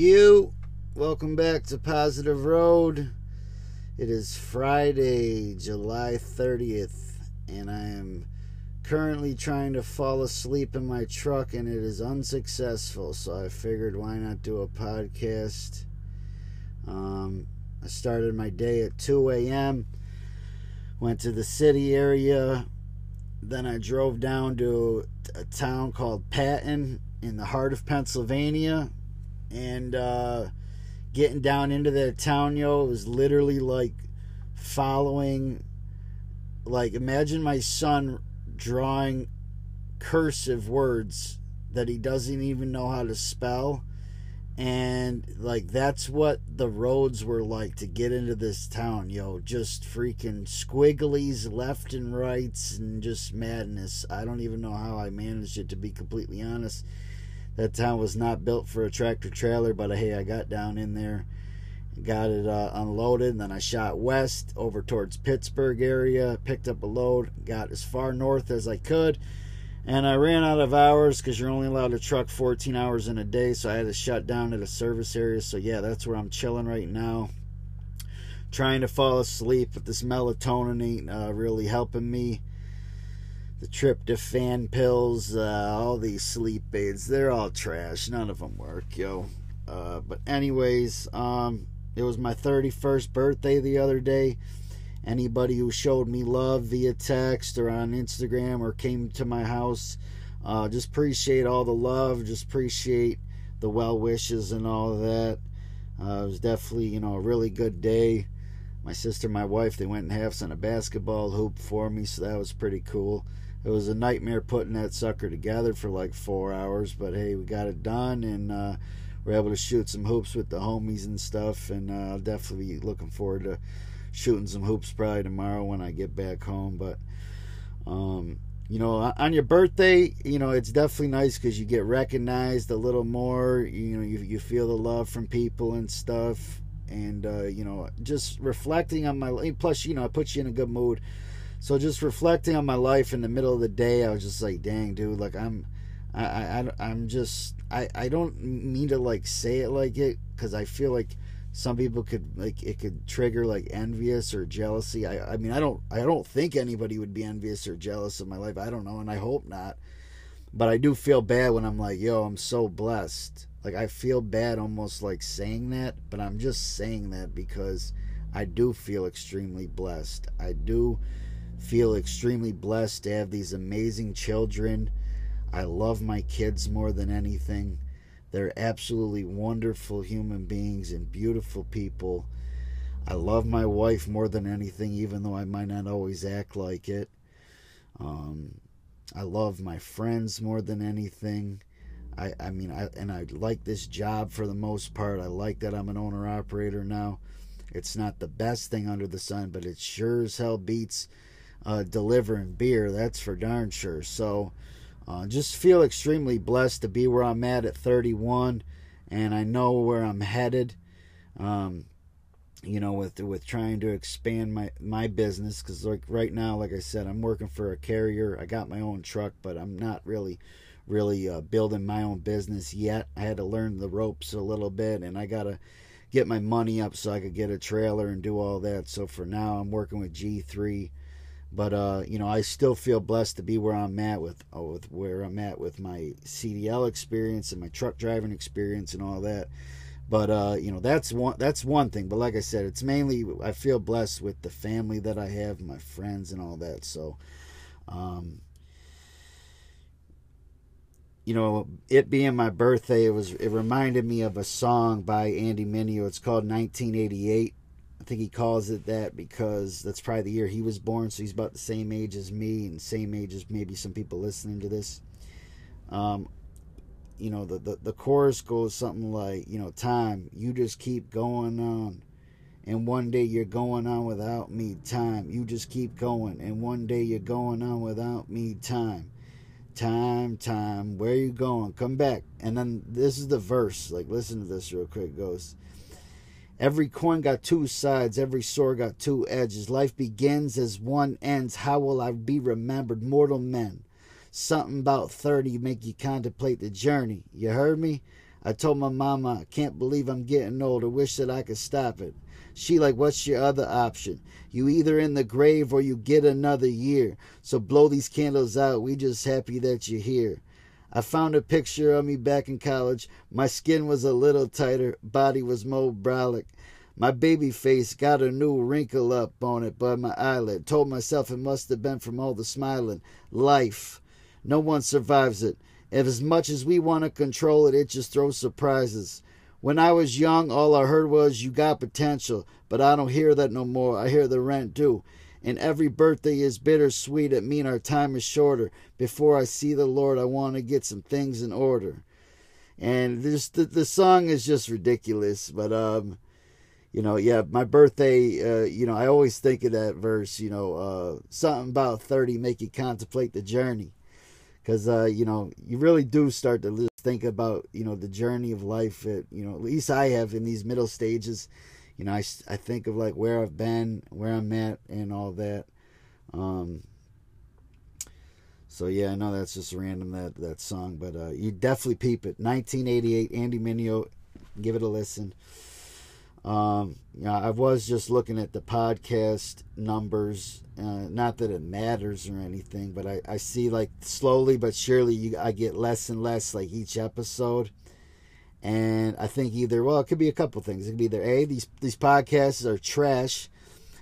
You, welcome back to Positive Road. It is Friday, July 30th, and I am currently trying to fall asleep in my truck, and it is unsuccessful. So I figured, why not do a podcast? Um, I started my day at 2 a.m., went to the city area, then I drove down to a town called Patton in the heart of Pennsylvania and uh, getting down into that town, yo, it was literally like following. Like, imagine my son drawing cursive words that he doesn't even know how to spell. And, like, that's what the roads were like to get into this town, yo. Just freaking squigglies left and rights and just madness. I don't even know how I managed it, to be completely honest that town was not built for a tractor trailer, but hey, I got down in there, got it uh, unloaded, and then I shot west over towards Pittsburgh area, picked up a load, got as far north as I could, and I ran out of hours because you're only allowed to truck 14 hours in a day, so I had to shut down at a service area. So yeah, that's where I'm chilling right now. Trying to fall asleep, but this melatonin ain't uh, really helping me the tryptophan pills, uh, all these sleep aids, they're all trash. None of them work, yo. Uh, but anyways, um, it was my 31st birthday the other day. Anybody who showed me love via text or on Instagram or came to my house, uh, just appreciate all the love. Just appreciate the well wishes and all that. Uh, it was definitely, you know, a really good day. My sister, my wife, they went and halves on a basketball hoop for me, so that was pretty cool it was a nightmare putting that sucker together for like four hours, but hey, we got it done and uh, we're able to shoot some hoops with the homies and stuff. And uh, I'll definitely be looking forward to shooting some hoops probably tomorrow when I get back home. But um, you know, on your birthday, you know, it's definitely nice because you get recognized a little more. You know, you you feel the love from people and stuff, and uh, you know, just reflecting on my. Plus, you know, it puts you in a good mood so just reflecting on my life in the middle of the day, I was just like, dang, dude, like I'm, I, I, I'm just, I, I don't mean to like say it like it because I feel like some people could like it could trigger like envious or jealousy. I, I mean, I don't, I don't think anybody would be envious or jealous of my life. I don't know, and I hope not. But I do feel bad when I'm like, yo, I'm so blessed. Like I feel bad almost like saying that, but I'm just saying that because I do feel extremely blessed. I do feel extremely blessed to have these amazing children. I love my kids more than anything. They're absolutely wonderful human beings and beautiful people. I love my wife more than anything, even though I might not always act like it. Um, I love my friends more than anything. I, I mean, I, and I like this job for the most part. I like that I'm an owner operator now. It's not the best thing under the sun, but it sure as hell beats uh, delivering beer. That's for darn sure. So uh, just feel extremely blessed to be where I'm at at 31, and I know where I'm headed. Um, you know, with with trying to expand my my business, because like right now, like I said, I'm working for a carrier. I got my own truck, but I'm not really really uh, building my own business yet. I had to learn the ropes a little bit, and I gotta get my money up so I could get a trailer and do all that. So for now, I'm working with G3 but uh, you know, I still feel blessed to be where I'm at with uh, with where I'm at with my CDL experience and my truck driving experience and all that. But uh, you know, that's one that's one thing. But like I said, it's mainly I feel blessed with the family that I have, my friends, and all that. So, um, you know, it being my birthday, it was it reminded me of a song by Andy Mineo. It's called 1988 I think he calls it that because that's probably the year he was born, so he's about the same age as me and same age as maybe some people listening to this. Um, you know, the, the, the chorus goes something like, you know, time, you just keep going on. And one day you're going on without me, time. You just keep going. And one day you're going on without me, time. Time, time, where you going? Come back. And then this is the verse. Like, listen to this real quick. Goes, Every coin got two sides, every sword got two edges. Life begins as one ends. How will I be remembered, mortal men? Something about 30 make you contemplate the journey. You heard me? I told my mama, I can't believe I'm getting old. I wish that I could stop it. She like, what's your other option? You either in the grave or you get another year. So blow these candles out. We just happy that you're here. I found a picture of me back in college. My skin was a little tighter, body was more brolic. My baby face got a new wrinkle up on it by my eyelid. Told myself it must have been from all the smiling. Life. No one survives it. If as much as we want to control it, it just throws surprises. When I was young, all I heard was, You got potential. But I don't hear that no more. I hear the rent due. And every birthday is bittersweet. It mean our time is shorter. Before I see the Lord, I want to get some things in order. And this the, the song is just ridiculous. But um, you know, yeah, my birthday. Uh, you know, I always think of that verse. You know, uh, something about thirty make you contemplate the journey because uh, you know you really do start to think about you know the journey of life that you know at least I have in these middle stages. You know, I, I think of like where I've been, where I'm at, and all that. Um, so yeah, I know that's just random that that song, but uh, you definitely peep it. 1988, Andy Mineo, give it a listen. Um, you know, I was just looking at the podcast numbers. Uh, not that it matters or anything, but I, I see like slowly but surely you, I get less and less like each episode. And I think either well, it could be a couple things. It could be either a these these podcasts are trash,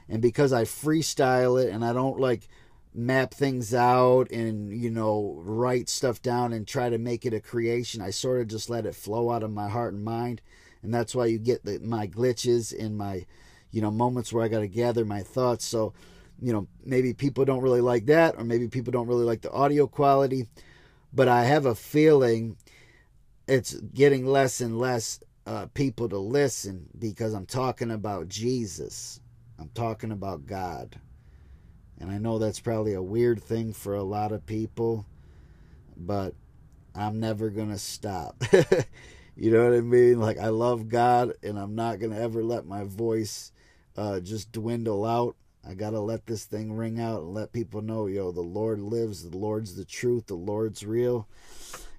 and because I freestyle it and I don't like map things out and you know write stuff down and try to make it a creation, I sort of just let it flow out of my heart and mind and that's why you get the, my glitches and my you know moments where I got to gather my thoughts. So you know maybe people don't really like that, or maybe people don't really like the audio quality, but I have a feeling it's getting less and less uh, people to listen because I'm talking about Jesus. I'm talking about God. And I know that's probably a weird thing for a lot of people, but I'm never going to stop. You know what I mean? Like I love God, and I'm not gonna ever let my voice uh, just dwindle out. I gotta let this thing ring out and let people know, yo, the Lord lives. The Lord's the truth. The Lord's real.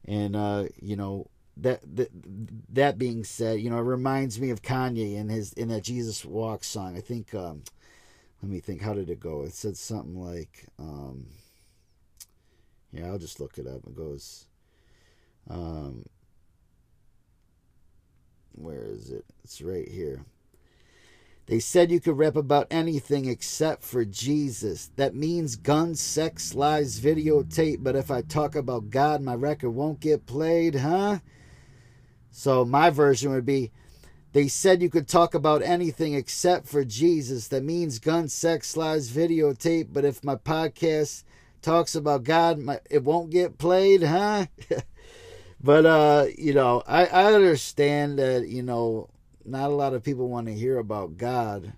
And uh, you know that, that that being said, you know, it reminds me of Kanye in his in that Jesus Walk song. I think. Um, let me think. How did it go? It said something like, um, yeah, I'll just look it up. It goes. Um, where is it? It's right here. They said you could rap about anything except for Jesus. That means guns, sex, lies, videotape. But if I talk about God, my record won't get played, huh? So my version would be they said you could talk about anything except for Jesus. That means guns, sex, lies, videotape. But if my podcast talks about God, my, it won't get played, huh? But uh, you know, I, I understand that, you know, not a lot of people want to hear about God.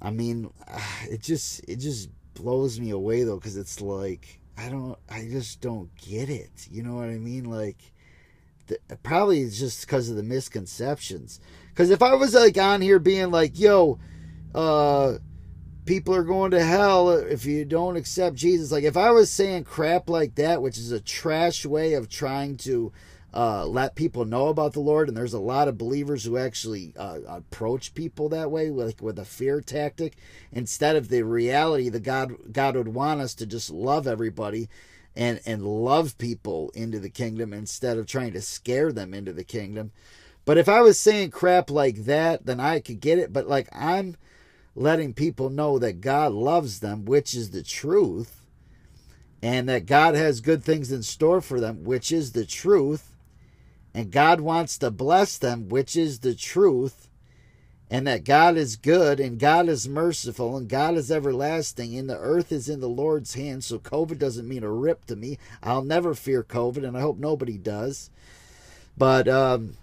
I mean, it just it just blows me away though cuz it's like I don't I just don't get it. You know what I mean? Like probably it's just because of the misconceptions. Cuz if I was like on here being like, "Yo, uh people are going to hell if you don't accept Jesus. Like if I was saying crap like that, which is a trash way of trying to uh, let people know about the Lord, and there's a lot of believers who actually uh, approach people that way, like with a fear tactic, instead of the reality that God God would want us to just love everybody and and love people into the kingdom instead of trying to scare them into the kingdom. But if I was saying crap like that, then I could get it. But like I'm letting people know that God loves them, which is the truth, and that God has good things in store for them, which is the truth, and God wants to bless them, which is the truth, and that God is good and God is merciful and God is everlasting, and the earth is in the Lord's hands. So COVID doesn't mean a rip to me. I'll never fear COVID, and I hope nobody does. But um,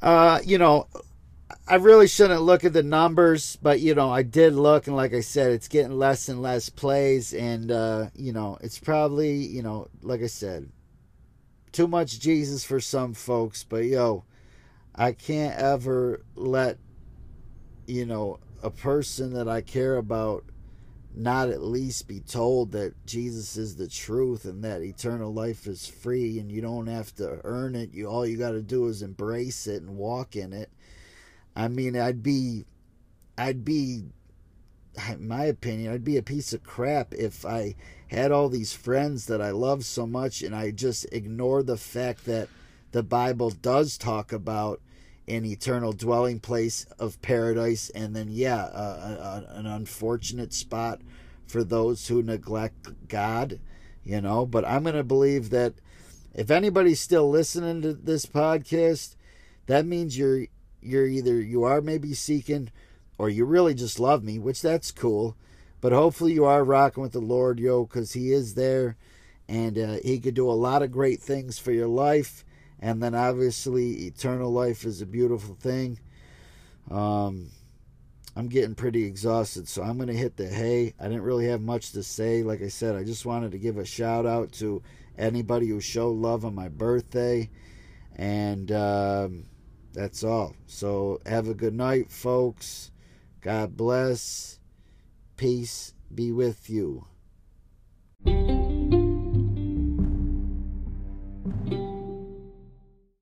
uh, you know, I really shouldn't look at the numbers, but you know, I did look, and like I said, it's getting less and less plays, and uh, you know, it's probably you know, like I said, too much Jesus for some folks, but yo, I can't ever let you know a person that I care about not at least be told that Jesus is the truth and that eternal life is free and you don't have to earn it. You all you got to do is embrace it and walk in it. I mean, I'd be I'd be in my opinion, I'd be a piece of crap if I had all these friends that I love so much and I just ignore the fact that the Bible does talk about an eternal dwelling place of paradise, and then, yeah, uh, an unfortunate spot for those who neglect God, you know. But I'm going to believe that if anybody's still listening to this podcast, that means you're you're either you are maybe seeking or you really just love me, which that's cool. But hopefully you are rocking with the Lord, yo, because He is there and uh, He could do a lot of great things for your life. And then obviously, eternal life is a beautiful thing. Um, I'm getting pretty exhausted, so I'm going to hit the hay. I didn't really have much to say. Like I said, I just wanted to give a shout out to anybody who showed love on my birthday. And um, that's all. So have a good night, folks. God bless. Peace be with you.